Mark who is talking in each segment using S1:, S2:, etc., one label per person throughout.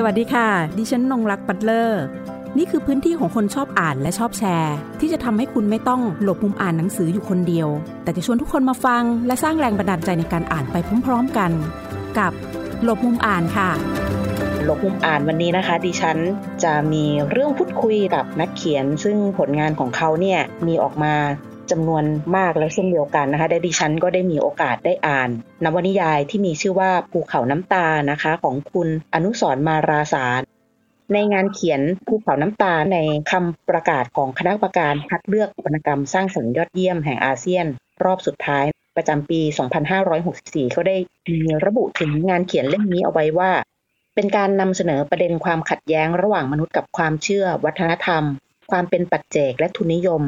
S1: สวัสดีค่ะ ดิฉันนงรักปัตเลอร์ นี่คือพื้นที่ของคนชอบอ่านและชอบแชร์ ที่จะทำให้คุณไม่ต้องหลบมุมอ่านหนังสืออยู่คนเดียว แต่จะชวนทุกคนมาฟัง และสร้างแรงบันดาลใจในการอ่านไปพร้อมๆกัน กับหลบมุมอ่านค่ะ
S2: หลบมุมอ่านวันนี้นะคะ ดิฉันจะมีเรื่องพูดคุยกับนักเขียน ซึ่งผลงานของเขาเนี่ยมีออกมา จำนวนมากแล้วเช่นเดียวกันนะคะได้ดิฉันก็ได้มีโอกาสได้อ่าน นวนิยายที่มีชื่อว่าภูเขาน้ำตานะคะ ของคุณอนุสรมาราสารในงานเขียนภูเขาน้ำตาในคำประกาศของคณะกรรมการคัดเลือกวรรณกรรมสร้างสรรค์ยอดเยี่ยมแห่งอาเซียน รอบสุดท้ายประจำปี 2564 เขาได้มีระบุถึงงานเขียนเล่มนี้เอาไว้ว่า เป็นการนำเสนอประเด็นความขัดแย้งระหว่างมนุษย์กับความเชื่อ วัฒนธรรม ความเป็นปัจเจกและทุนนิยม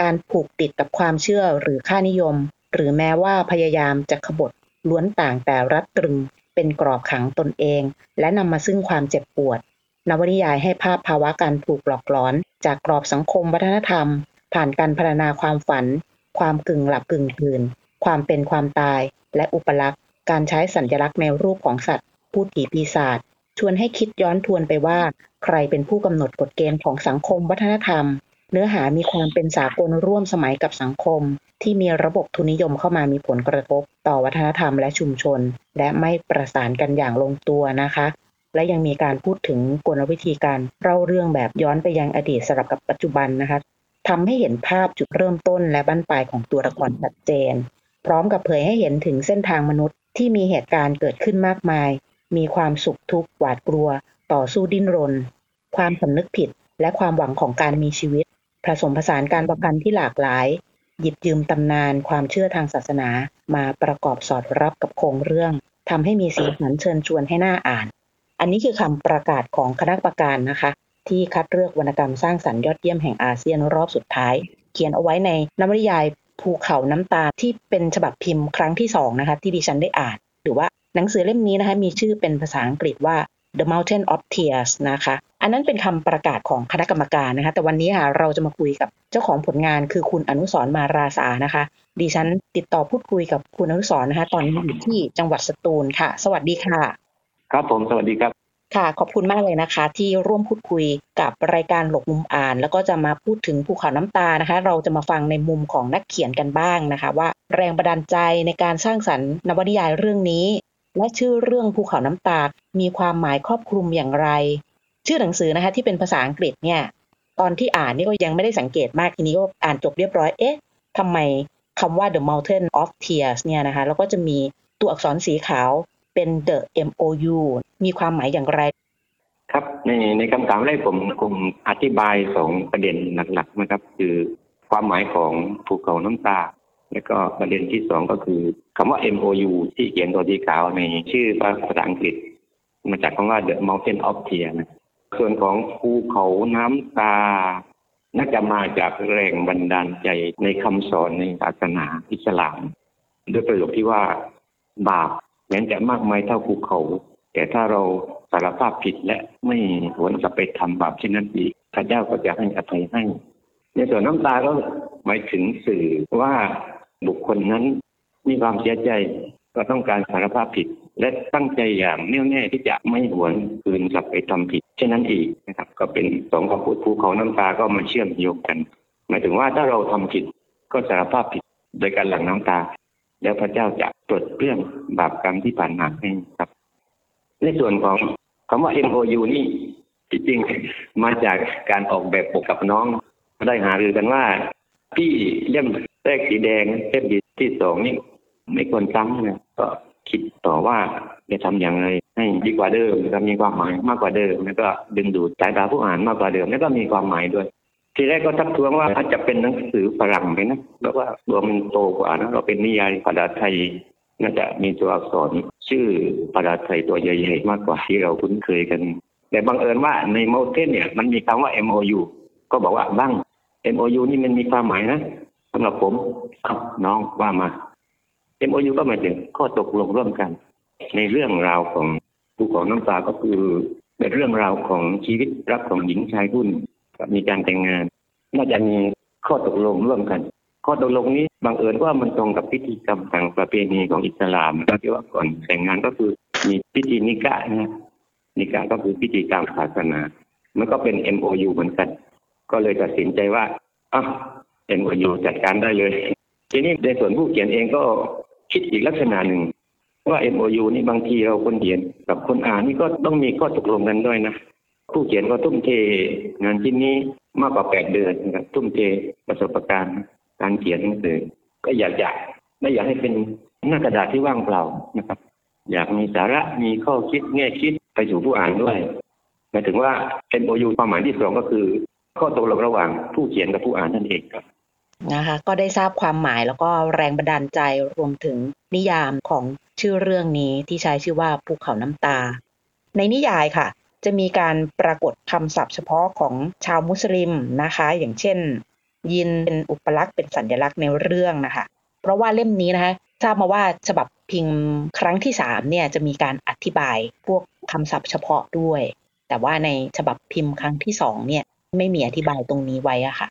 S2: การผูกติดกับความเชื่อหรือค่านิยม หรือแม้ว่าพยายามจะขบฏล้วนต่างแต่รัดตรึง เป็นกรอบขังตนเอง และนำมาซึ่งความเจ็บปวด นวนิยายให้ภาพภาวะการถูกหลอกหลอน จากกรอบสังคมวัฒนธรรม ผ่านการพัฒนาความฝัน ความกึ่งหลับกึ่งตื่น ความเป็นความตาย และอุปลักษณ์ การใช้สัญลักษณ์ในรูปของสัตว์ พูดผีปีศาจชวนให้คิดย้อนทวนไปว่า ใครเป็นผู้กำหนดกฎเกณฑ์ของสังคมวัฒนธรรม เนื้อหามีความเป็นสากลร่วมสมัยกับสังคม ที่มีระบบทุนนิยมเข้ามามีผลกระทบ ต่อวัฒนธรรมและชุมชน และไม่ประสานกันอย่างลงตัวนะคะ และยังมีการพูดถึงกลวิธีการเล่าเรื่องแบบย้อนไปยังอดีตสลับกับปัจจุบันนะคะทำให้เห็นภาพจุดเริ่มต้นและบั้นปลายของตัวละครชัดเจน พร้อมกับเผยให้เห็นถึงเส้นทางมนุษย์ที่มีเหตุการณ์เกิดขึ้นมากมาย มีความสุขทุกข์หวาดกลัว ต่อสู้ดิ้นรน ความสำนึกผิดและความหวังของการมีชีวิต ผสมผสานการประพันธ์ที่หลากหลาย หยิบยืมตำนานความเชื่อทางศาสนามาประกอบสอดรับกับโครงเรื่องทำให้มีสีสันเชิญชวนให้หน่าอ่าน อันนี้คือคำประกาศของคณะกรรมการนะคะ ที่คัดเลือกวรรณกรรมสร้างสรรค์ยอดเยี่ยมแห่งอาเซียนรอบสุดท้าย เขียนเอาไว้ในนวนิยายภูเขาน้ำตาที่เป็นฉบับพิมพ์ครั้งที่สองนะคะที่ดิฉันได้อ่าน หรือว่าหนังสือเล่มนี้นะคะมีชื่อเป็นภาษาอังกฤษว่า The Mountain of Tears นะคะ อันนั้นเป็นคำประกาศของคณะกรรมการนะคะ แต่วันนี้ค่ะเราจะมาคุยกับเจ้าของผลงานคือคุณอนุสรมาราสานะคะ ดิฉันติดต่อพูดคุยกับคุณอนุสรนะคะ ตอนนี้อยู่ที่จังหวัดสตูลค่ะ สวัสดีค่ะ
S3: ครับผมสวัสดีครับ
S2: ค่ะขอบคุณมากเลยนะคะ ที่ร่วมพูดคุยกับรายการหลบมุมอ่าน แล้วก็จะมาพูดถึงภูเขาน้ำตานะคะ เราจะมาฟังในมุมของนักเขียนกันบ้างนะคะ ว่าแรงบันดาลใจในการสร้างสรรค์นวนิยายเรื่องนี้ และชื่อเรื่องภูเขาน้ำตา มีความหมายครอบคลุมอย่างไร ชื่อหนังสือนะคะที่เป็นภาษาอังกฤษเนี่ย ตอนที่อ่านนี่ก็ยังไม่ได้สังเกตมากทีนี้ก็อ่านจบเรียบร้อย เอ๊ะทำไมคำว่า The Mountain of Tears เนี่ยนะคะ แล้วก็จะมีตัวอักษรสีขาวเป็น The MOU มีความหมายอย่างไร
S3: ครับในในคำถามแรกผมคงอธิบายสองประเด็นหลักๆนะครับ คือความหมายของภูเขาน้ำตา แล้วก็ประเด็นที่สองก็คือคำว่า MOU ที่เขียนตัวที่ขาวในชื่อภาษาอังกฤษ มาจากคำว่า The Mountain of Tears นะส่วนของภูเขาน้ำตา น่าจะมาจากแรงบันดาลใจในคำสอนในศาสนาอิสลาม ด้วยประโยคที่ว่าบาปแม้จะมากมายเท่าภูเขา แต่ถ้าเราสารภาพผิดและไม่หวนกลับไปทำบาปเช่นนั้นอีกพระเจ้าก็จะให้อภัยให้ ในส่วนน้ำตาก็หมายถึงสื่อว่า บุคคลนั้นมีความเสียใจก็ต้องการสารภาพผิด และตั้งใจอย่างแน่วแน่ที่จะไม่หวนคืนกลับไปทำผิดเช่นนั้นอีกนะครับ ก็เป็นสองคำพูดภูเขาน้ำตาก็มาเชื่อมโยงกัน หมายถึงว่าถ้าเราทำผิดก็สารภาพผิดโดยการหลั่งน้ำตา แล้วพระเจ้าจะปลดเปลื้องบาปกรรมที่ผ่านมาให้ครับ ในส่วนของคำว่า MOU นี่จริงๆมาจากการออกแบบปกกับน้องได้หารือกันว่าพี่เล่ม แรกสีแดงเล่มที่สองนี่ไม่ควรซ้ำนะก็คิดต่อว่าจะทำอย่างไรให้ดีกว่าเดิมแล้วมีความหมายมากกว่าเดิม แล้วก็ดึงดูดสายตาผู้อ่านมากกว่าเดิม แล้วก็มีความหมายด้วย ทีแรกก็ทักท้วงว่าอาจจะเป็นหนังสือฝรั่งไปนะเพราะว่าตัวมันโตกว่านะเราเป็นนิยายภาษาไทยน่าจะมีตัวอักษรชื่อภาษาไทยตัวใหญ่ๆมากกว่าที่เราคุ้นเคยกัน แต่บังเอิญว่าในโมเทนเนี่ยมันมีคำว่า MOU ก็บอกว่าบ้าง MOU นี่มันมีความหมายนะ สำหรับผมน้องว่ามา MOU ก็หมายถึงข้อตกลงร่วมกัน ในเรื่องราวของภูเขาน้ำตาก็คือเป็นเรื่องราวของชีวิตรักของหญิงชายรุ่นมีการแต่งงาน น่าจะมีข้อตกลงร่วมกัน ข้อตกลงนี้บังเอิญว่ามันตรงกับพิธีกรรมทางประเพณีของอิสลามก็คือว่าก่อนแต่งงานก็คือมีพิธีนิกะนะนิกาก็คือพิธีกรรมศาสนา มันก็เป็น MOU เหมือนกัน ก็เลยตัดสินใจว่าอะ MOU จัดการได้เลย ทีนี้ในส่วนผู้เขียนเองก็คิดอีกลักษณะหนึ่ง ว่า MOU นี่บางทีเราคนเขียนกับคนอ่านนี่ก็ต้องมีข้อตกลงกันด้วยนะผู้เขียนก็ทุ่มเทงานชิ้นนี้มากกว่าแปดเดือนนะครับทุ่มเทประสบการณ์การเขียนหนังสือก็อยากจะไม่อยากให้เป็นหน้ากระดาษที่ว่างเปล่านะครับ อยากมีสาระมีข้อคิดแง่คิดไปสู่ผู้อ่านด้วยหมายถึงว่า MOU ความหมายที่สองก็คือ ข้อตกลงระหว่างผู้เขียนกับผู้อ่านนั่นเองครับ
S2: นะคะก็ได้ทราบความหมายแล้วก็แรงบันดาลใจรวมถึงนิยามของชื่อเรื่องนี้ที่ใช้ชื่อว่าภูเขาน้ำตา ในนิยายค่ะ จะมีการปรากฏคำศัพท์เฉพาะของชาวมุสลิมนะคะ อย่างเช่น ยินเป็นอุปลักษณ์เป็นสัญลักษณ์ในเรื่องนะคะ เพราะว่าเล่มนี้นะคะทราบมาว่าฉบับพิมพ์ครั้งที่สามเนี่ยจะมีการอธิบายพวกคำศัพท์เฉพาะด้วย แต่ว่าในฉบับพิมพ์ครั้งที่สองเนี่ยไม่มีอธิบายตรงนี้ไว้อะค่ะ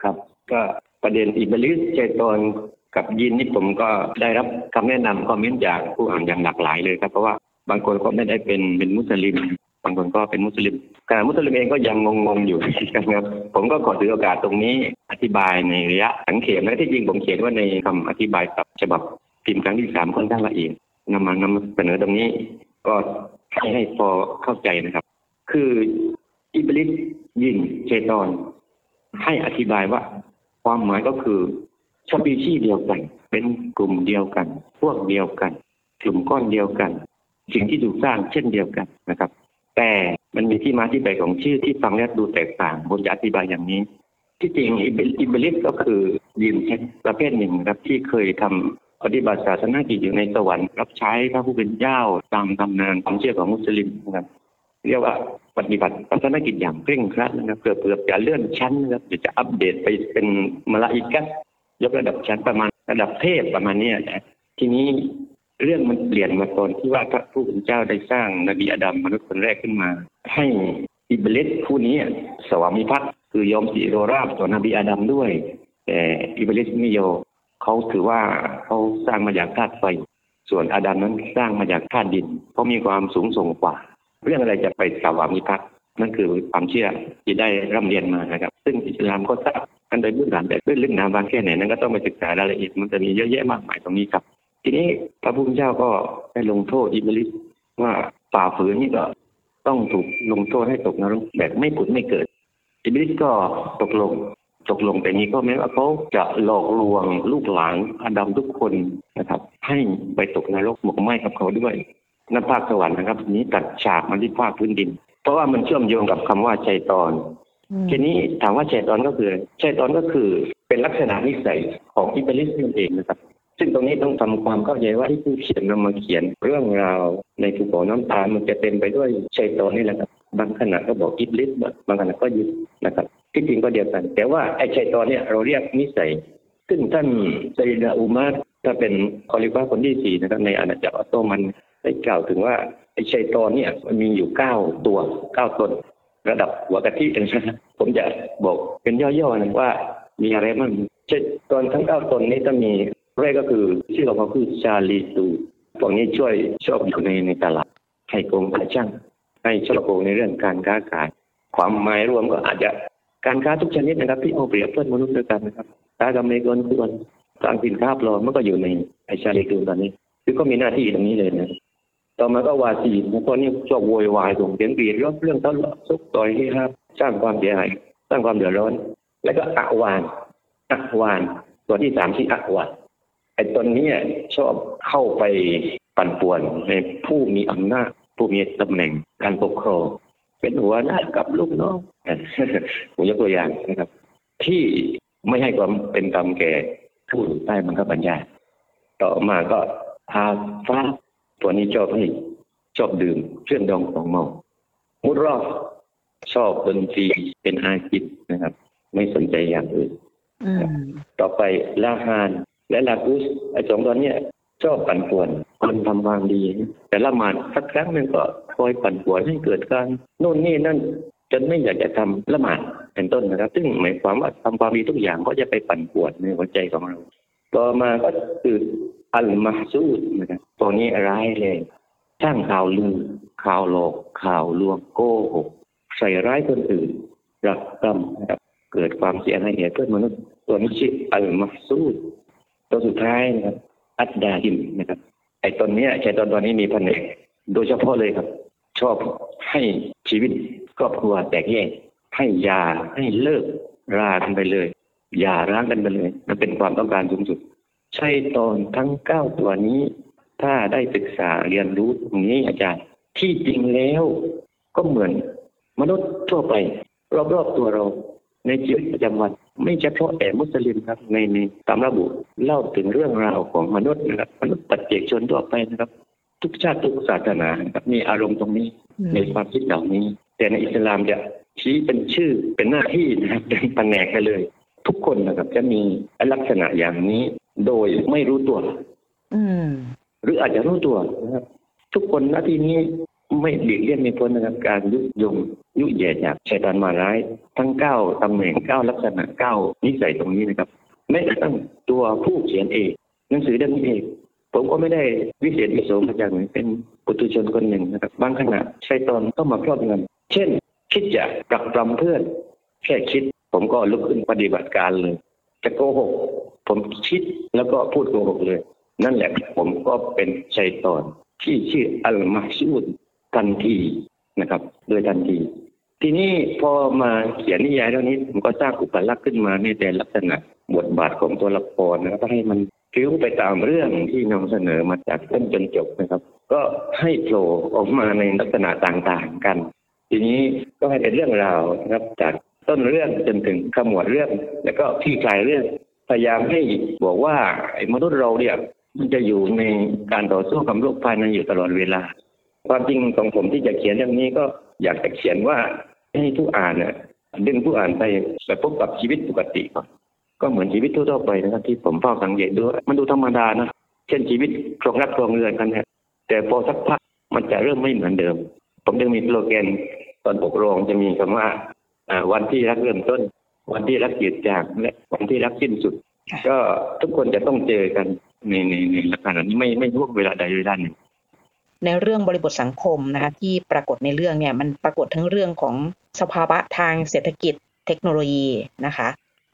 S3: ครับก็ ประเด็นอิบลิสเจตอนกับยินนี่ผมก็ได้รับคำแนะนำคอมเมนต์จากผู้อ่านอย่างหลากหลายเลยครับเพราะว่าบางคนก็ไม่ได้เป็นเป็นมุสลิม บางคนก็เป็นมุสลิมขณะมุสลิมเองก็ยังงงๆอยู่นะครับผมก็ขอถือโอกาสตรงนี้อธิบายในระยะสังเขปและที่จริงผมเขียนว่าในคำอธิบายกับฉบับพิมพ์ครั้งที่สามค่อนข้างละเอียดนำมานำเสนอตรงนี้ ก็ให้ให้พอเข้าใจนะครับ คืออิบลิสยินเชตอน ให้อธิบายว่า ความหมายก็คือสปีชีส์เดียวกัน เป็นกลุ่มเดียวกัน พวกเดียวกันกลุ่มก้อนเดียวกัน สิ่งที่ถูกสร้างเช่นเดียวกันนะครับ แต่มันมีที่มาที่ไปของชื่อที่ฟังแล้วดูแตกต่างผมจะอธิบายอย่างนี้ ที่จริงอิบลิสก็คือยินประเภทหนึ่งครับที่เคยทำปฏิบัติศาสนากิจอยู่ในสวรรค์รับใช้พระผู้เป็นเจ้าตามตำนานความเชื่อของมุสลิมนะครับ เรียกว่าปฏิบัติศาสนกิจอย่างเคร่งครัดนะครับเพื่อเพื่อจะเลื่อนชั้นนะครับจะอัปเดตไปเป็นมลาอิกัสยกระดับชั้นประมาณระดับเทพประมาณนี้นะทีนี้เรื่องมันเปลี่ยนมาตอนที่ว่าพระผู้เป็นเจ้าได้สร้างนบีอาดัมมนุษย์คนแรกขึ้นมา ให้อิบลิสผู้นี้สวามิภักดิ์คือยอมสีโรราบต่อนบีอาดัมด้วย แต่อิบลิสไม่ยอมเขาถือว่าเขาสร้างมาจากธาตุไฟ ส่วนอาดัมนั้นสร้างมาจากธาตุดินเขามีความสูงส่งกว่า เรื่องอะไรจะไปสวามิภักดิ์นั่นคือความเชื่อที่ได้ร่ำเรียนมานะครับ ซึ่งอิสลามก็ทราบกันโดยพื้นฐานแต่ด้วยลึกหนาบางแค่ไหนนั้นก็ต้องไปศึกษารายละเอียดมันจะมีเยอะแยะมากมายตรงนี้ครับ ทีนี้พระพุทธเจ้าก็ได้ลงโทษอิบลิสว่าฝ่าฝืนนี่ก็ต้องถูกลงโทษให้ตกนรกแบบไม่ผุดไม่เกิดอิบลิสก็ตกลงตกลงแต่นี้ก็แม้ว่าเขาจะหลอกลวงลูกหลานอดัมทุกคนนะครับ ให้ไปตกนรกหมกไหมกับเขาด้วย นั่นภาคสวรรค์นะครับนี้ตัดฉากมาที่ภาคพื้นดิน เพราะว่ามันเชื่อมโยงกับคำว่าชัยตอนทีนี้ถามว่าชัยตอนก็คือชัยตอนก็คือเป็นลักษณะนิสัยของอิบลิสนั่นเองนะครับ ซึ่งตรงนี้ต้องทำความเข้าใจว่าที่ผู้เขียนนำมาเขียนเรื่องราวในภูเขาน้ำตาลมันจะเต็มไปด้วยชัยตอนนี่แหละครับบางขณะก็บอกอิบลิสบางขณะก็ยึดนะครับที่จริงก็เดียวกัน แต่ว่าไอ้ชัยตอนเนี่ยเราเรียกนิสัย ซึ่งท่านไซดาอุมาร์ถ้าเป็นคอลิฟ้าคนที่สี่นะครับในอาณาจักรออตโตมัน ได้กล่าวถึงว่าไอ้ชัยตอนเนี่ยมันมีอยู่เก้าตัวเก้าตน ระดับหัวกะทินะครับผมจะบอกเป็นย่อๆนะว่า มีอะไรบ้างชัยตอนทั้งเก้าตนนี้จะมีแรกก็คือชื่อของเขาคือชาลีตูพวกนี้ช่วยชอบอยู่ในในตลาดให้โกงค่าช่างให้ช่อโกงในเรื่องการค้าขาย ความหมายรวมก็อาจจะการค้าทุกชนิดนะครับ ที่เอาเปรียบเพื่อนมนุษย์ด้วยกันนะครับค้ากับเมกนควรสร้างสินค้าปลอมมันก็อยู่ในไอชาลีตูตอนนี้ คือก็มีหน้าที่ตรงนี้เลยนะ ต่อมาก็วาสีนะพวกนี้ชอบโวยวายส่งเสียงกรีดร้องเรื่องทะเลาะซุกต่อยให้ครับสร้างความเสียหายสร้างความเดือดร้อน แล้วก็อะวานอะวานตัวที่สามที่อะวานไอ้ตนนี้ชอบเข้าไปปั่นป่วนในผู้มีอำนาจผู้มีตำแหน่งการปกครองเป็นหัวหน้ากับลูกน้องผมยกตัวอย่างนะครับ ที่ไม่ให้ความเป็นธรรมแก่ผู้ใต้บังคับบัญชาต่อมาก็พาฟ้า ตัวนี้ชอบให้ชอบดื่มเครื่องดองของเมา มุดรอบชอบดนตรีเป็นอาชีพนะครับ ไม่สนใจอย่างอื่น
S2: อืม
S3: ต่อไปลาฮานและลากุสไอ้สองตัวเนี้ยชอบปั่นป่วนคนทำความดี แต่ละหมาดสักครั้งหนึ่งก็คอยปั่นป่วนให้เกิดการโน่นนี่นั่นจนไม่อยากจะทำละหมาดเป็นต้นนะครับ ซึ่งหมายความว่าทำความดีทุกอย่างก็จะไปปั่นป่วนในหัวใจของเรา ต่อมาก็คือ อัลมาซูดนะครับตัวนี้ร้ายเลยสร้างข่าวลือข่าวหลอกข่าวลวงโกหกใส่ร้ายคนอื่นรักกรรมนะครับเกิดความเสียหายแก่เพื่อนมนุษย์ตัวนี้ชื่ออัลมาซูดตัวสุดท้ายนะครับ อัดดาฮิมนะครับ ไอ้ตอนเนี้ยชายตอนตอนนี้มีแผนกโดยเฉพาะเลยครับ ชอบให้ชีวิตครอบครัวแตกแยกให้ยาให้เลิกรากันไปเลย อย่าร้างกันไปเลย มันเป็นความต้องการสูงสุด ใช่ตอนทั้งเก้าตัวนี้ ถ้าได้ศึกษาเรียนรู้ตรงนี้อาจารย์ ที่จริงแล้วก็เหมือนมนุษย์ทั่วไป รอบๆตัวเราในชีวิตประจำวันไม่เฉพาะแต่มุสลิมครับ ในในตามระบุเล่าถึงเรื่องราวของมนุษย์นะครับมนุษย์ปัจเจกชนทั่วไปนะครับ ทุกชาติทุกศาสนาครับมีอารมณ์ตรงนี้ในความคิดเหล่านี้ แต่ในอิสลามจะชี้เป็นชื่อเป็นหน้าที่นะครับเป็นแผนกไปเลย ทุกคนนะครับจะมีลักษณะอย่างนี้ โดยไม่รู้ตัว
S2: อืม
S3: หรืออาจจะรู้ตัวนะครับ ทุกคนหน้าที่นี้ไม่หลีกเลี่ยงไม่พ้นนะครับการยุยงยุแย่จากชัยตานมาร้าย ทั้งเก้าตำแหน่งเก้าลักษณะเก้านิสัยตรงนี้นะครับแม้กระทั่งตัวผู้เขียนเองหนังสือเล่มนี้เองผมก็ไม่ได้วิเศษวิโสมาจากไหนเป็นปุถุชนคนหนึ่งนะครับบางขณะชัยตอนก็มาครอบงำเช่น คิดจะปรักปรำเพื่อน แค่คิด ผมก็ลุกขึ้นปฏิบัติการเลย จะโกหก ผมคิดแล้วก็พูดโกหกเลย นั่นแหละผมก็เป็นชัยตอนที่ชื่ออัลมาชูดทันทีนะครับ โดยทันที ทีนี้พอมาเขียนนิยายเรื่องนี้ผมก็สร้างอุปลักษณ์ขึ้นมาในแต่ลักษณะบทบาทของตัวละครนะครับให้มันฟิ้วไปตามเรื่องที่นำเสนอมาจากต้นจนจบนะครับ ก็ให้โผล่ออกมาในลักษณะต่างๆกัน ทีนี้ก็ให้เป็นเรื่องราวนะครับจากต้นเรื่องจนถึงขมวดเรื่อง แล้วก็คลี่คลายเรื่อง พยายามให้บอกว่าไอ้มนุษย์เราเนี่ยมันจะอยู่ในการต่อสู้กับโลกภายในอยู่ตลอดเวลา ความจริงของผมที่จะเขียนเรื่องนี้ก็อยากจะเขียนว่าให้ผู้อ่านเนี่ยดึงผู้อ่านไปไปพบกับชีวิตปกติก่อนก็เหมือนชีวิตทั่วๆไปนะครับที่ผมเฝ้าสังเกตดูมันดูธรรมดานะเช่นชีวิตครองรักครองเรือนกันเนี่ยแต่พอสักพักมันจะเริ่มไม่เหมือนเดิม ผมจึงมีโลแกนตอนปกครองจะมีคำว่าอ่าวันที่รักเริ่มต้น วันที่รักจืดจางและวันที่รักสิ้นสุด ก็ทุกคนจะต้องเจอกันในในในลักษณะนี้ไม่ไม่ช่วงเวลาใดเวลาหนึ่ง
S2: ในเรื่องบริบทสังคมนะคะที่ปรากฏในเรื่องเนี่ยมันปรากฏทั้งเรื่องของสภาวะทางเศรษฐกิจเทคโนโลยีนะคะ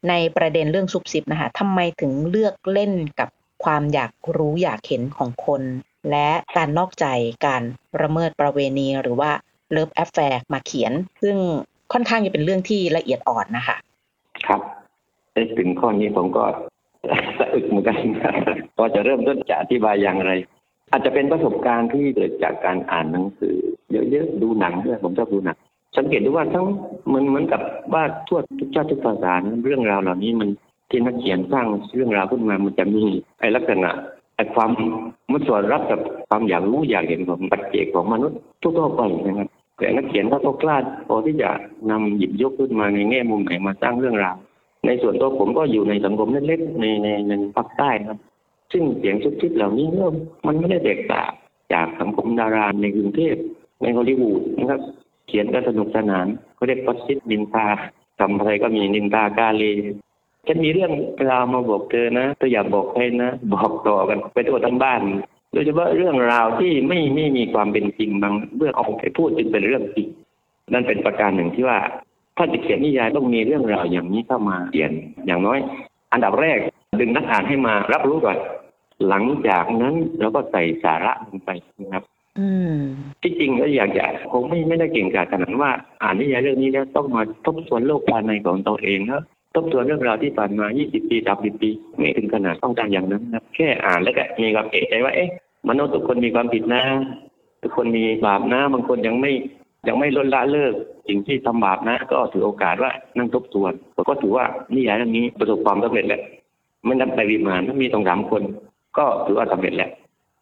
S2: ในประเด็นเรื่องซุบซิบนะคะทำไมถึงเลือกเล่นกับความอยากรู้อยากเห็นของคน และการนอกใจการละเมิดประเวณีหรือว่า love affair มาเขียน ซึ่งค่อนข้างจะเป็นเรื่องที่ละเอียดอ่อนนะคะ
S3: ครับในถึงข้อนี้ผมก็สะอึกเหมือนกันว่าจะเริ่มต้นจะอธิบายอย่างไร อาจจะเป็นประสบการณ์ที่เกิดจากการอ่านหนังสือเยอะๆดูหนังด้วยผมชอบดูหนังสังเกตดูว่าทั้งมันเหมือนกับว่าทั่วทุกชาติทุกภาษาเรื่องราวเหล่านี้มันที่นักเขียนสร้างเรื่องราวขึ้นมามันจะมีไอ้ลักษณะไอ้ความมันส่วนรับกับความอยากรู้อยากเห็นของปัจเจกของมนุษย์ทั่วๆไปนะครับ แต่นักเขียนเขาก็กล้าพอที่จะนำหยิบยกขึ้นมาในแง่มุมไหนมาสร้างเรื่องราว ในส่วนตัวผมก็อยู่ในสังคมเล็กๆในในในภาคใต้ครับ ซึ่งเสียงชุบชิบเหล่านี้ก็มันไม่ได้แตกต่างจากสังคมดาราในกรุงเทพในฮอลลีวูดนะครับ เขียนก็สนุกสนานเขาเรียกปัสซิดนินทาทำอะไรก็มีนินทากาเลฉันมีเรื่องราวมาบอกเธอนะเธออย่าบอกใครนะ บอกต่อกันไปทั่วทั้งบ้าน ดยเฉพาะเรื่องราวที่ไม่ไม่มีความเป็นจริงบางเรื่องเอาไปพูดจึงเป็นเรื่องจริง นั่นเป็นประการหนึ่งที่ว่าถ้าจะเขียนนิยายต้องมีเรื่องราวอย่างนี้เข้ามาเขียนอย่างน้อย อันดับแรกดึงนักอ่านให้มารับรู้ก่อนหลังจากนั้นเราก็ใส่สาระลงไปนะครับ
S2: อืม
S3: ที่จริงก็อยากจะคงไม่ไม่ได้เก่งกาจขนาดว่า อ่านนิยายเรื่องนี้แล้วต้องมาทบทวนโลกภายในของตัวเองแล้วทบทวนเรื่องราวที่ผ่านมา 20 ปี 30 ปี ไม่ถึงขนาดต้องการอย่างนั้นนะครับแค่อ่านแล้วก็มีความเอะใจว่า เอ๊ะ มนุษย์ทุกคนมีความผิดนะ ทุกคนมีบาปนะ บางคนยังไม่ยังไม่ลดละเลิกสิ่งที่ทำบาปนะ ก็ถือโอกาสว่านั่งทบทวนผมก็ถือว่านิยายเรื่องนี้ประสบความสำเร็จแล้วไม่นับปริมาณมีสองสามคน ก็ถือว่าสำเร็จแล้ว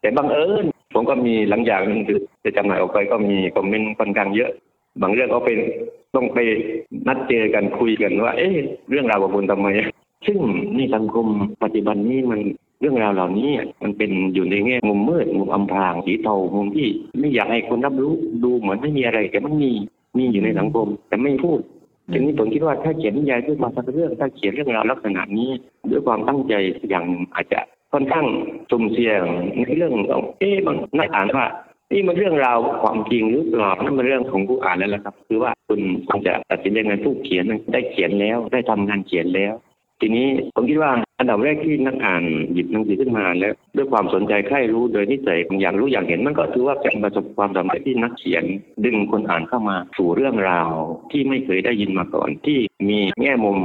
S3: แต่บังเอิญผมก็มีหลังจากนังสือจะจำหน่ายออกไปก็มีคอมเมนต์ค่อนข้างเยอะ บางเรื่องก็เป็นต้องไปนัดเจอกันคุยกันว่า เอ๊ะเรื่องราวของคุณทำไมซึ่งในสังคมปัจจุบันนี้มัน รื่องราวเหล่านี้มันเป็นอยู่ในแง่มุมมืดมุมอำพรางสีเทามุมที่ไม่อยากให้คนรับรู้ดูเหมือนไม่มีอะไร แต่มันมีมีอยู่ในสังคม แต่ไม่พูดทีนี้ผมคิดว่าถ้าเขียนนิยายขึ้นมาสักเรื่อง ถ้าเขียนเรื่องราวลักษณะนี้ ด้วยความตั้งใจอย่างอาจจะค่อนข้างสุ่มเสี่ยงในเรื่องของเอ๊ะบางนักอ่านว่านี่มันเรื่องราวความจริงหรือเปล่านั่นมันเรื่องของผู้อ่านแล้วล่ะครับ คือว่าคุณคงจะตัดสินได้ไงผู้เขียนได้เขียนแล้ว ได้ทำงานเขียนแล้ว ทีนี้ผมคิดว่าอันดับแรกที่นักอ่านหยิบหนังสือขึ้นมาแล้วด้วยความสนใจใคร่รู้โดยนิสัยอยากรู้อยากเห็นมันก็ถือว่าเป็นประสบความสำเร็จที่นักเขียน ดึงคนอ่านเข้ามาสู่เรื่องราวที่ไม่เคยได้ยินมาก่อนที่มีแง่มุม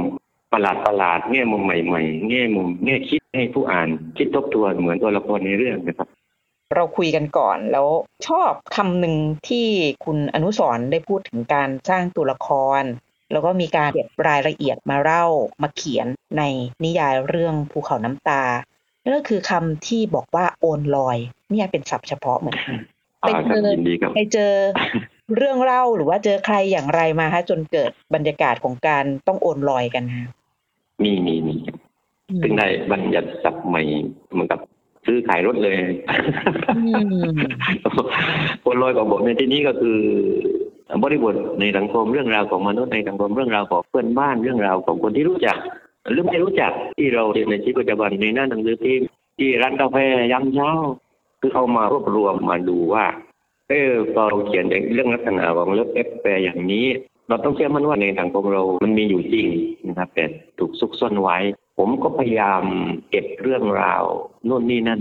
S3: ประหลาดประหลาดแง่มุมใหม่ๆ แง่มุมแง่คิดให้ผู้อ่าน คิดทบทวนเหมือนตัวละครในเรื่องนะครับ
S2: เราคุยกันก่อนแล้วชอบคำหนึ่งที่คุณอนุสรได้พูดถึงการสร้างตัวละคร แล้วก็มีการเก็บรายละเอียดมาเล่ามาเขียนในนิยายเรื่องภูเขาน้ำตานั่นก็คือคำที่บอกว่าโอนลอยนิยายเป็นศัพท์เฉพาะเหมือนกันไป
S3: อ่า
S2: เจ
S3: ครับ
S2: อ
S3: ยินดีครับ
S2: ไปเจอเรื่องเล่าหรือว่าเจอใครอย่างไรมาฮะจนเกิดบรรยากาศของการต้องโอนลอยกันฮะ
S3: มีมีมีซึ่งได้บัญญัติศัพท์ใหม่เหมือนกับซื้อขายรถเลย
S2: อืม
S3: คนลอยของผมในที่นี้ก็คือ บริบทในสังคมเรื่องราวของมนุษย์ในสังคมเรื่องราวของเพื่อนบ้านเรื่องราวของคนที่รู้จัก หรือไม่รู้จักที่เราเรียนในชีวิตประจำวันในหน้าหนังสือพิมพ์ที่ร้านกาแฟยามเช้า คือเอามารวบรวมมาดูว่าเออพอเราเขียนเรื่องลักษณะของ love affair อย่างนี้ เราต้องเชื่อมั่นว่าในสังคมเรามันมีอยู่จริงนะครับแต่ถูกซุกซ่อนไว้ ผมก็พยายามเก็บเรื่องราวโน่นนี่นั่น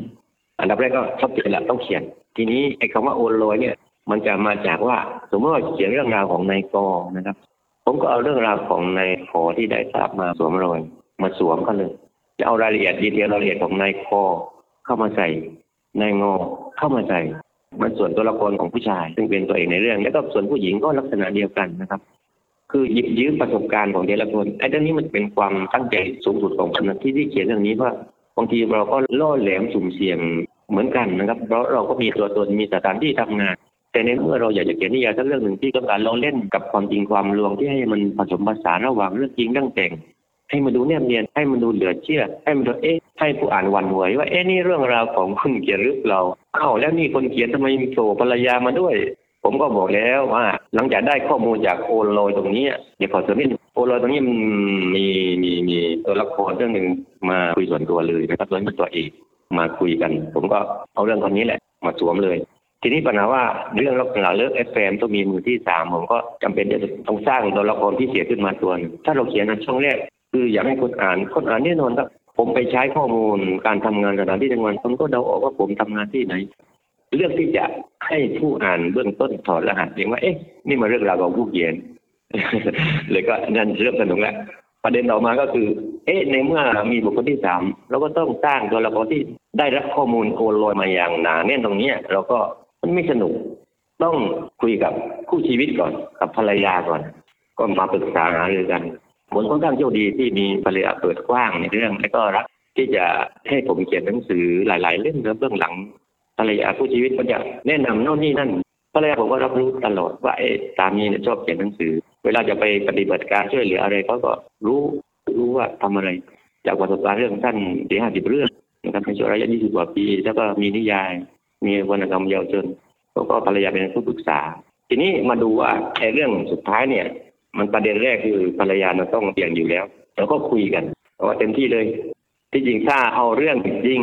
S3: อันดับแรกก็ชอบเขียนแหละต้องเขียน ทีนี้ไอ้คำว่าโอนลอยเนี่ย มันจะมาจากว่า สมมติว่าเขียนเรื่องราวของนายกอนะครับ ผมก็เอาเรื่องราวของนายขอที่ได้ทราบมาสวมรอยมาสวมกันเลยจะเอารายละเอียดดีเทลรายละเอียดของนายคอเข้ามาใส่นายงอเข้ามาใส่มันส่วนตัวละครของผู้ชาย ซึ่งเป็นตัวเอกในเรื่อง แล้วก็ส่วนผู้หญิงก็ลักษณะเดียวกันนะครับ คือหยิบยืมประสบการณ์ของแต่ละคนไอ้เรื่องนี้มันเป็นความตั้งใจสูงสุดของคนที่ที่เขียนเรื่องนี้ว่าบางทีเราก็ล่อแหลมสุ่มเสี่ยงเหมือนกันนะครับ เพราะเราก็มีตัวตนมีสถานที่ทำงาน แต่ในเมื่อเราอยากจะเขียนนิยายสักเรื่องหนึ่งที่ต้องการเราเล่นกับความจริงความลวงที่ให้มันผสมผสานระหว่างเรื่องจริงเรื่องแต่ง ให้มันดูแนบเนียนให้มันดูเหลือเชื่อ ให้มันดูเอ๊ะให้ผู้อ่านหวันไหวว่าเอ๊ะนี่เรื่องราวของคุณเขียนหรือเปล่าเอ้าแล้วนี่คนเขียนทำไมมีโผล่ภรรยามาด้วย ผมก็บอกแล้วว่า หลังจากได้ข้อมูลจากโอโลยตรงนี้เดี๋ยวขอเสริมนิดนึงโอโลยตรงนี้มันมีมีมีตัวละครเรื่องหนึ่งมาคุยส่วนตัวเลยนะครับโดยเป็นตัวเอกมาคุยกัน ผมก็เอาเรื่องคนนี้แหละ มาสวมเลย ทีนี้ปัญหาว่าเรื่องลักษณะเลิกเอฟเมต้องมีมือที่สามผมก็จำเป็นจะต้องสร้างตัวละครพิเศษขึ้นมาตัวนึงถ้าเราเขียนในช่องแรก คืออยากให้คนอ่านคนอ่านแน่นอนครับ ผมไปใช้ข้อมูลการทำงานสถานที่ทำงานคนก็เดาออกว่าผมทำงานที่ไหน เลือกที่จะให้ผู้อ่านเบื้องต้นถอดรหัสเองว่าเอ๊ะนี่มาเรื่องราวของผู้เขียนเลยก็นั่นเริ่มสนุกแล้วประเด็นต่อมาก็คือ เอ๊ะ ในเมื่อมีบุคคลที่สามเราก็ต้องสร้างตัวละครที่ได้รับข้อมูลโอนลอยมาอย่างหนาแน่นตรงเนี้ยเราก็ มันไม่สนุก ต้องคุยกับคู่ชีวิตก่อน กับภรรยาก่อน ก็มาปรึกษาหารือกันผมค่อนข้างโชคดีที่มีภรรยาเปิดกว้างในเรื่อง และก็รักที่จะให้ผมเขียนหนังสือหลาย ๆ เล่มเบื้องหลังภรรยาคู่ชีวิตก็จะแนะนำโน่นนี่นั่นภรรยาผมก็รับรู้ตลอดว่าเอ๊สามีเนี่ยชอบเขียนหนังสือ เวลาจะไปปฏิบัติการช่วยเหลืออะไรเขาก็รู้รู้ว่าทำอะไร จากประสบการณ์เรื่องสั้นสี่ห้าสิบเรื่องนะครับในช่วงระยะยี่สิบกว่าปี แล้วก็มีนิยาย มีวรรณกรรมเยาวชนแล้วก็ภรรยาเป็นผู้ปรึกษา ทีนี้มาดูว่าไอ้เรื่องสุดท้ายเนี่ย มันประเด็นแรกคือภรรยาเราต้องเปลี่ยนอยู่แล้วเราก็คุยกันว่าเต็มที่เลย ที่จริงถ้าเอาเรื่องจริง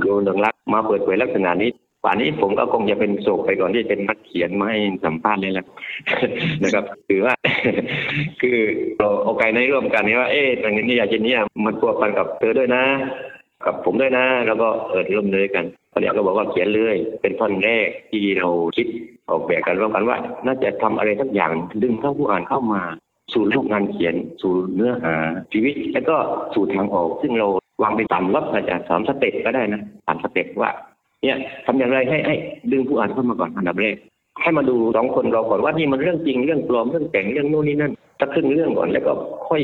S3: โยนดงรักมาเปิดเผยลักษณะนี้ป่านนี้ผมก็คงจะเป็นโศกไปก่อนที่เป็นนักเขียนมาให้สัมภาษณ์เลยแหละนะครับคือว่า คือเราเอาไกในร่วมกันนี้ว่าเอ๊ะตรงนี้อย่ากจะเนี้มันพัวพันกับเธอด้วยนะ กับผมด้วยนะ แล้วก็เออร่วมเลยกัน ภรรยาก็บอกว่าเขียนเลย เป็นท่อนแรกที่เราคิดออกแบบกันร่วมกันว่า น่าจะทำอะไรสักอย่างดึงเข้าผู้อ่านเข้ามา สู่โลกงานเขียน สู่เนื้อหาชีวิต แล้วก็สู่ทางออก ซึ่งเราวางไปตามรับอาจารย์สามสเต็ปก็ได้นะสามสเต็ปว่าเนี่ยทำอย่างไรให้ให้ดึงผู้อ่านเข้ามาก่อนอันดับแรกให้มาดูสองคนเราก่อนว่านี่มันเรื่องจริงเรื่องปลอมเรื่องแต่งเรื่องนู่นนี่นั่นสักครึ่งเรื่องก่อนแล้วก็ค่อย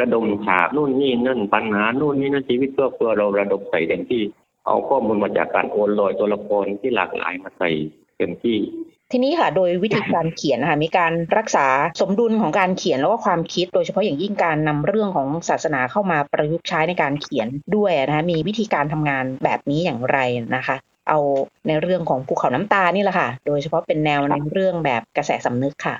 S3: ระดมฉากนู่นนี่นั่นปัญหานู่นนี่นั่นชีวิตครอบครัวเราระดมใส่เต็มที่ เอาข้อมูลมาจากการโอนลอยตัวละครที่หลากหลายมาใส่เต็มที่
S2: ทีนี้ค่ะ โดยวิธีการเขียนนะคะมีการรักษาสมดุลของการเขียนแล้วก็ความคิด โดยเฉพาะอย่างยิ่งการนำเรื่องของศาสนาเข้ามาประยุกต์ใช้ในการเขียนด้วยนะคะมีวิธีการทำงานแบบนี้อย่างไรนะคะเอาในเรื่องของภูเขาน้ำตานี่แหละค่ะ โดยเฉพาะเป็นแนวในเรื่องแบบกระแสสำนึกค่ะ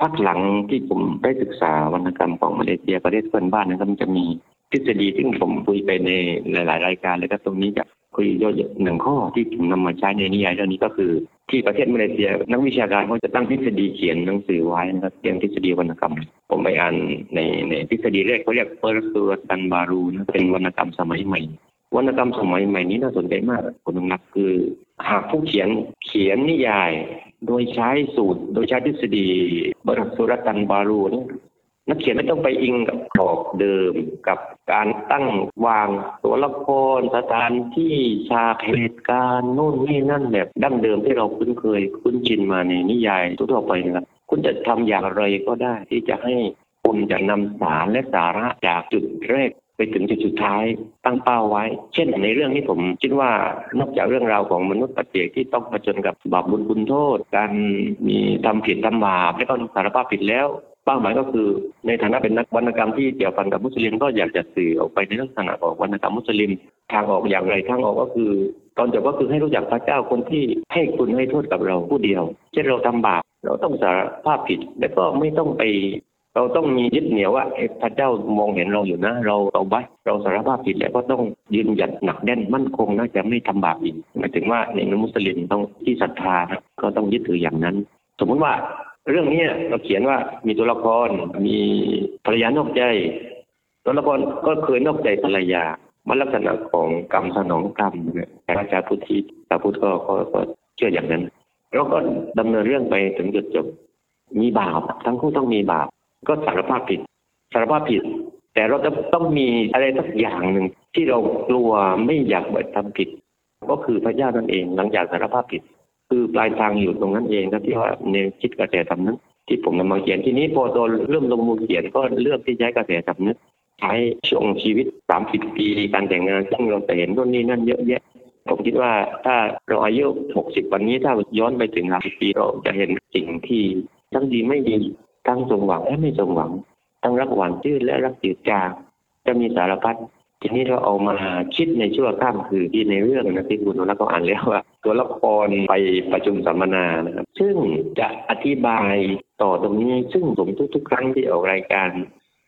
S3: พักหลังที่ผมได้ศึกษาวรรณกรรมของมาเลเซียประเทศเพื่อนบ้านนะครับมันจะมี ทฤษฎีซึ่งผมคุยไปในหลาย ๆ รายการเลยครับตรงนี้จะคุยย่อยหนึ่งข้อที่ผมนำมาใช้ในนิยายเรื่องนี้ก็คือ ที่ประเทศมาเลเซีย นักวิชาการเขาจะตั้งทฤษฎีเขียนหนังสือไว้นะครับเรื่องทฤษฎีวรรณกรรม ผมไปอ่านในในทฤษฎีแรกเขาเรียกเปอร์ซูรตันบารูนะเป็นวรรณกรรมสมัยใหม่วรรณกรรมสมัยใหม่นี้น่าสนใจมากคุณนักคือ หากผู้เขียนเขียนนิยาย โดยใช้สูตร โดยใช้ทฤษฎีเปอร์ซูรตันบารูนี่ นักเขียนไม่ต้องไปอิงกับกรอบเดิมกับการตั้งวางตัวละครสถานที่ฉากเหตุการณ์นู่นนี่นั่นแบบดั้งเดิมที่เราคุ้นเคยคุ้นชินมาในนิยายทั่วไปนะครับคุณจะทำอย่างไรก็ได้ที่จะให้คุณจะนำสารและสาระจากจุดแรกไปถึงจุดสุดท้ายตั้งเป้าไว้ เช่นในเรื่องที่ผมคิดว่านอกจากเรื่องราวของมนุษย์ปัจเจกที่ต้องผจญกับบาปบุญคุณโทษ การมีทำผิดทำบาปและก็สารภาพผิดแล้ว เป้าหมายก็คือในฐานะเป็นนักวรรณกรรมที่เกี่ยวพันกับมุสลิมก็อยากจะสื่อออกไปในลักษณะของวรรณกรรมมุสลิม ทางออกอย่างไรทางออกก็คือ ตอนจบก็คือให้รู้จักพระเจ้าคนที่ให้คุณให้โทษกับเราผู้เดียว เช่นเราทำบาปเราต้องสารภาพผิดแล้วก็ไม่ต้องไปเราต้องมียึดเหนี่ยวว่าพระเจ้ามองเห็นเราอยู่นะ เราเอาไว้เราสารภาพผิดแล้วก็ต้องยืนหยัดหนักแน่นมั่นคงนะจะไม่ทำบาปอีกหมายถึงว่าในมุสลิมต้องที่ศรัทธาก็ต้องยึดถืออย่างนั้น สมมติว่า เรื่องนี้เราเขียนว่ามีตัวละครมีภรรยานอกใจ ตัวละครก็เคยนอกใจภรรยามันลักษณะของกรรมสนองกรรมเนี่ยอาจารย์พุทธิตาพุทธก็ก็ก็เชื่ออย่างนั้นเราก็ดำเนินเรื่องไปถึงจุดจบ มีบาปทั้งคู่ต้องมีบาป ก็สารภาพผิด สารภาพผิด แต่เราจะต้องมีอะไรสักอย่างหนึ่งที่เรากลัวไม่อยากไปทำผิด ก็คือพระเจ้านั่นเองหลังจากสารภาพผิด คือปลายทางอยู่ตรงนั้นเองครับที่ว่าในคิดกระแสสำนึกที่ผมนำมาเขียนทีนี้พอตอนเริ่มลงมือเขียนก็เลือกที่ใช้กระแสสำนึกใช้ช่วงชีวิตสามสิบปีการแต่งงานซึ่งเราจะเห็นต้นนี้นั่นเยอะแยะ ผมคิดว่าถ้าเราอายุหกสิบวันนี้ถ้าย้อนไปถึงห้าสิบปีเราจะเห็นสิ่งที่ทั้งดีไม่ดีทั้งสมหวังและไม่สมหวัง ทั้งรักหวานชื่นและรักจืดจางจะมีสารพัด ทีนี้เราเอามาคิดในชั่วข้ามคือที่ในเรื่องนะที่คุณนรักก็อ่านแล้วว่า ตัวละครไปประชุมสัมมนานะครับ ซึ่งจะอธิบายต่อตรงนี้ซึ่งผมทุก ๆ ครั้งที่ออกรายการ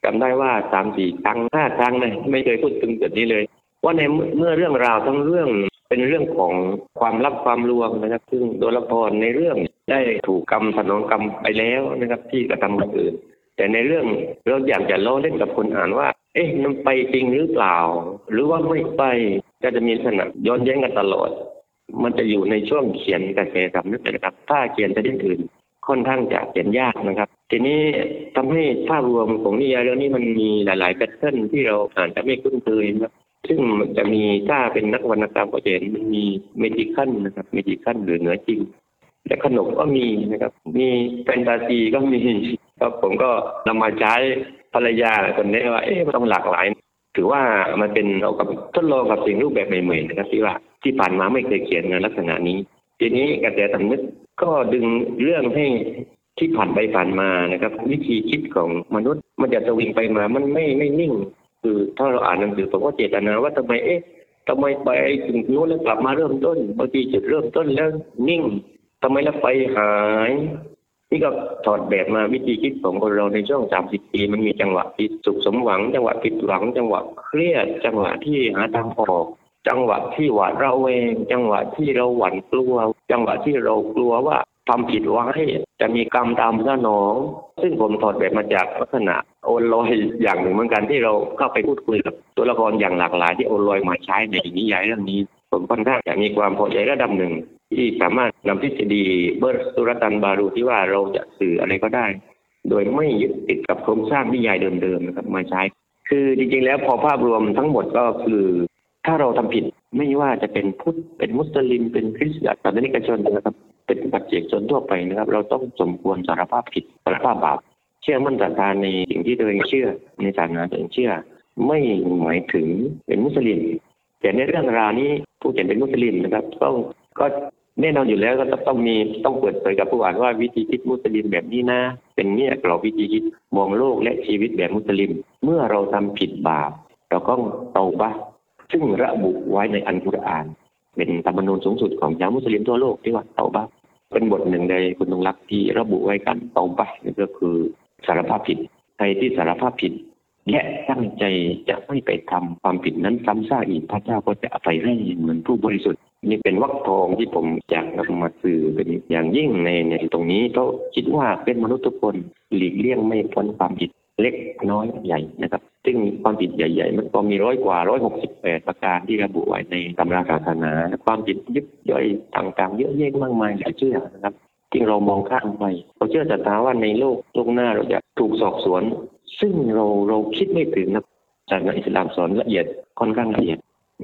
S3: จำได้ว่าสามสี่ครั้งห้าครั้งนะไม่เคยพูดถึงจุดนี้เลย ว่าในเมื่อเรื่องราวทั้งเรื่องเป็นเรื่องของความลับความลวงนะครับ ซึ่งตัวละครในเรื่องได้ถูกกรรมสนองกรรมไปแล้วนะครับ ที่กระทำกับอื่น แต่ในเรื่องเราอยากจะล้อเล่นกับคนอ่านว่า เอ๊ะมันไปจริงหรือเปล่า หรือว่าไม่ไปก็จะมีลักษณะย้อนแย้งกันตลอด มันจะอยู่ในช่วงเขียนกระแสสำนึกนะครับ ถ้าเขียนประเด็นอื่นค่อนข้างจะเขียนยากนะครับ ทีนี้ทำให้ภาพรวมของนิยายเรื่องนี้มันมีหลาย ๆ pattern ที่เราอ่านจะไม่คุ้นเคยนะครับซึ่งจะมีถ้าเป็นนักวรรณกรรมก็จะเห็นมันมี magical นะครับ magical หรือเหนือจริงและขนบก็มีนะครับ มีแฟนตาซีก็มีครับผมก็นำมาใช้ ภรรยาคนนี้ว่าเอ๊ะมันต้องหลากหลาย ถือว่ามันเป็นเรากับทดลองกับสิ่งรูปแบบใหม่ๆนะครับที่ว่าที่ผ่านมาไม่เคยเขียนในลักษณะนี้ ทีนี้กระแสสำนึกก็ดึงเรื่องให้ที่ผ่านไปผ่านมานะครับ วิธีคิดของมนุษย์มันจะสวิงไปมามันไม่ไม่นิ่ง คือถ้าเราอ่านหนังสือผมก็เจตนาว่าทำไมเอ๊ะทำไมไปถึงโน้นแล้วกลับมาเริ่มต้นบางทีจุดเริ่มต้นแล้วนิ่งทำไมแล้วไปหาย นี่ก็ถอดแบบมาวิธีคิดของคนเราในช่วงสามสิบปี มันมีจังหวะที่สุขสมหวัง จังหวะผิดหวัง จังหวะเครียด จังหวะที่หาทางออก จังหวะที่หวาดระแวง จังหวะที่เราหวั่นกลัว จังหวะที่เรากลัวว่าทำผิดไว้จะมีกรรมตามสนอง ซึ่งผมถอดแบบมาจากลักษณะโอนลอยอย่างหนึ่งเหมือนกันที่เราเข้าไปพูดคุยกับตัวละครอย่างหลากหลายที่โอนลอยมาใช้ในนิยายเรื่องนี้ ผมค่อนข้างจะมีความพอใจระดับหนึ่ง ที่สามารถนำทฤษฎีเบอร์สุรตันบารูที่ว่าเราจะสื่ออะไรก็ได้ โดยไม่ยึดติดกับโครงสร้างนิยายเดิมๆนะครับมาใช้ คือจริงๆแล้วพอภาพรวมทั้งหมดก็คือ ถ้าเราทำผิดไม่ว่าจะเป็นพุทธเป็นมุสลิม เป็นคริสต์ศาสนิกชนนะครับเป็นปัจเจกชนทั่วไปนะครับ เราต้องสมควรสารภาพผิดสารภาพบาปเชื่อมั่นศรัทธาในสิ่งที่ตัวเองเชื่อในศาสนาตัวเองเชื่อ ไม่หมายถึงเป็นมุสลิม แต่ในเรื่องราวนี้ผู้เขียนเป็นมุสลิมนะครับต้องก็แน่นอนอยู่แล้วก็ต้องมีต้องเปิดเผยกับผู้อ่านว่าวิธีคิดมุสลิมแบบนี้นะ เป็นเนี่ยกรอบวิธีคิดมองโลกและชีวิตแบบมุสลิม เมื่อเราทำผิดบาป เราก็เตาบะซึ่งระบุไว้ในอันกุรอาน เป็นธรรมนูญสูงสุดของชาวมุสลิมทั่วโลกที่ว่าเตาบะเป็นบทหนึ่งในคุณตรงรักที่ระบุไว้กันเตาบะนี่ก็คือสารภาพผิดใครที่สารภาพผิด และตั้งใจจะไม่ไปทำความผิดนั้นซ้ำซากอีกพระเจ้าก็จะอภัยให้เหมือนผู้บริสุทธิ์นี่เป็นวักทองที่ผมอยากนำมาสื่อเป็นอย่างยิ่งในในตรงนี้เพราะคิดว่าเป็นมนุษย์ทุกคนหลีกเลี่ยงไม่พ้นความผิดเล็กน้อยใหญ่นะครับ ซึ่งความผิดใหญ่ๆ มันก็มีร้อยกว่าร้อยหกสิบแปดประการที่ระบุไว้ในตำราศาสนา ความผิดยิบย่อยต่างๆ เยอะแยะมากมายหลายเชื่อนะครับที่เรามองข้ามไปเราเชื่อศรัทธาว่าในโลกโลกหน้าเราจะถูกสอบสวน ซึ่งเราเราคิดไม่ถึงนะศาสนาอิสลามสอนละเอียดค่อนข้างละเอียด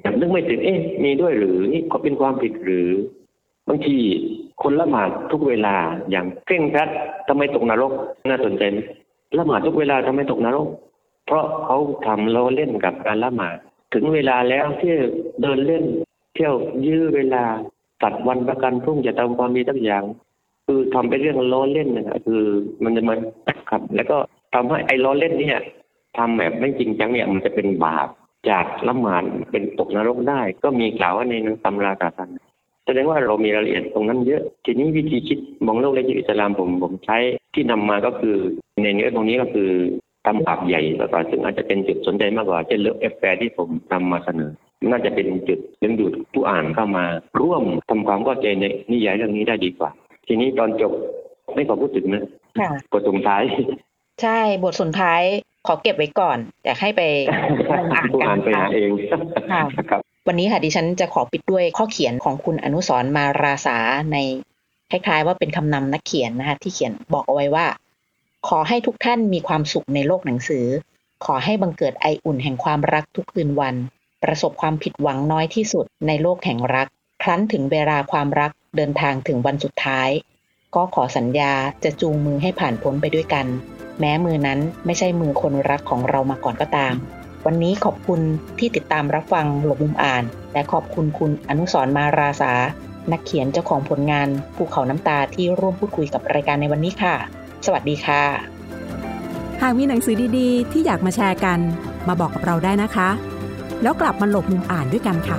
S3: ย่างนึกไม่ถึงเอ๊ะมีด้วยหรือนี่ก็เป็นความผิดหรือบางทีคนละหมาดทุกเวลาอย่างเคร่งครัดทำไมตกนรกน่าสนใจไหมละหมาดทุกเวลาทำไมตกนรก เพราะเขาทำล้อเล่นกับการละหมาดถึงเวลาแล้วที่เดินเล่น เที่ยวยื้อเวลาตัดวันประกันพรุ่งจะทำความดีทั้งอย่าง คือทำเป็นเรื่องล้อเล่นนะคือมันจะมาครับ แล้วก็ ทำให้ไอ้ล้อเล่นเนี่ยทำแบบไม่จริงจังเนี่ยมันจะเป็นบาปจากละหมาดเป็นตกนรกได้ ก็มีกล่าวว่าในตำราศาสนาแสดงว่าเรามีรายละเอียดตรงนั้นเยอะ ทีนี้วิธีคิดมองโลกในอิสลามผมผมใช้ที่นำมาก็คือในเนื้อตรงนี้ก็คือทำบาปใหญ่แล้วก็ซึ่งอาจจะเป็นจุดสนใจมากกว่าเช่นเรื่องเอฟแฟที่ผมนำมาเสนอ น่าจะเป็นจุดดึงดูดผู้อ่านเข้ามา ร่วมทำความเข้าใจในนิยายเรื่องนี้ได้ดีกว่า ทีนี้ตอนจบไม่ขอพูดถึงนะ
S2: ค่ะ
S3: บทสุดท้าย
S2: ใช่บทสุดท้ายขอเก็บไว้ก่อนอยากให้ไปลองอ่าน
S3: ผู้
S2: กั
S3: อ่าน
S2: น
S3: ไปหา
S2: ค่ะ
S3: เอง
S2: ค่ะ
S3: ครับ
S2: วันนี้ค่ะดิฉันจะขอปิดด้วยข้อเขียนของคุณอนุสรณ์มาราษาในคล้ายๆว่าเป็นคำนำนักเขียนนะคะที่เขียนบอกเอาไว้ว่า ขอให้ทุกท่านมีความสุขในโลกหนังสือ ขอให้บังเกิดไออุ่นแห่งความรักทุกคืนวัน ประสบความผิดหวังน้อยที่สุดในโลกแห่งรัก ครั้นถึงเวลาความรักเดินทางถึงวันสุดท้าย ก็ขอสัญญาจะจูงมือให้ผ่านพ้นไปด้วยกัน แม้มือนั้นไม่ใช่มือคนรักของเรามาก่อนก็ตาม วันนี้ขอบคุณที่ติดตามรับฟังหลบมุมอ่าน และขอบคุณคุณอนุสรมาราษานักเขียนเจ้าของผลงานภูเขาน้ำตาที่ร่วมพูดคุยกับรายการในวันนี้ค่ะ สวัสดีค่ะ
S1: หากมีหนังสือดีๆ ที่อยากมาแชร์กัน มาบอกกับเราได้นะคะ แล้วกลับมาหลบมุมอ่านด้วยกันค่ะ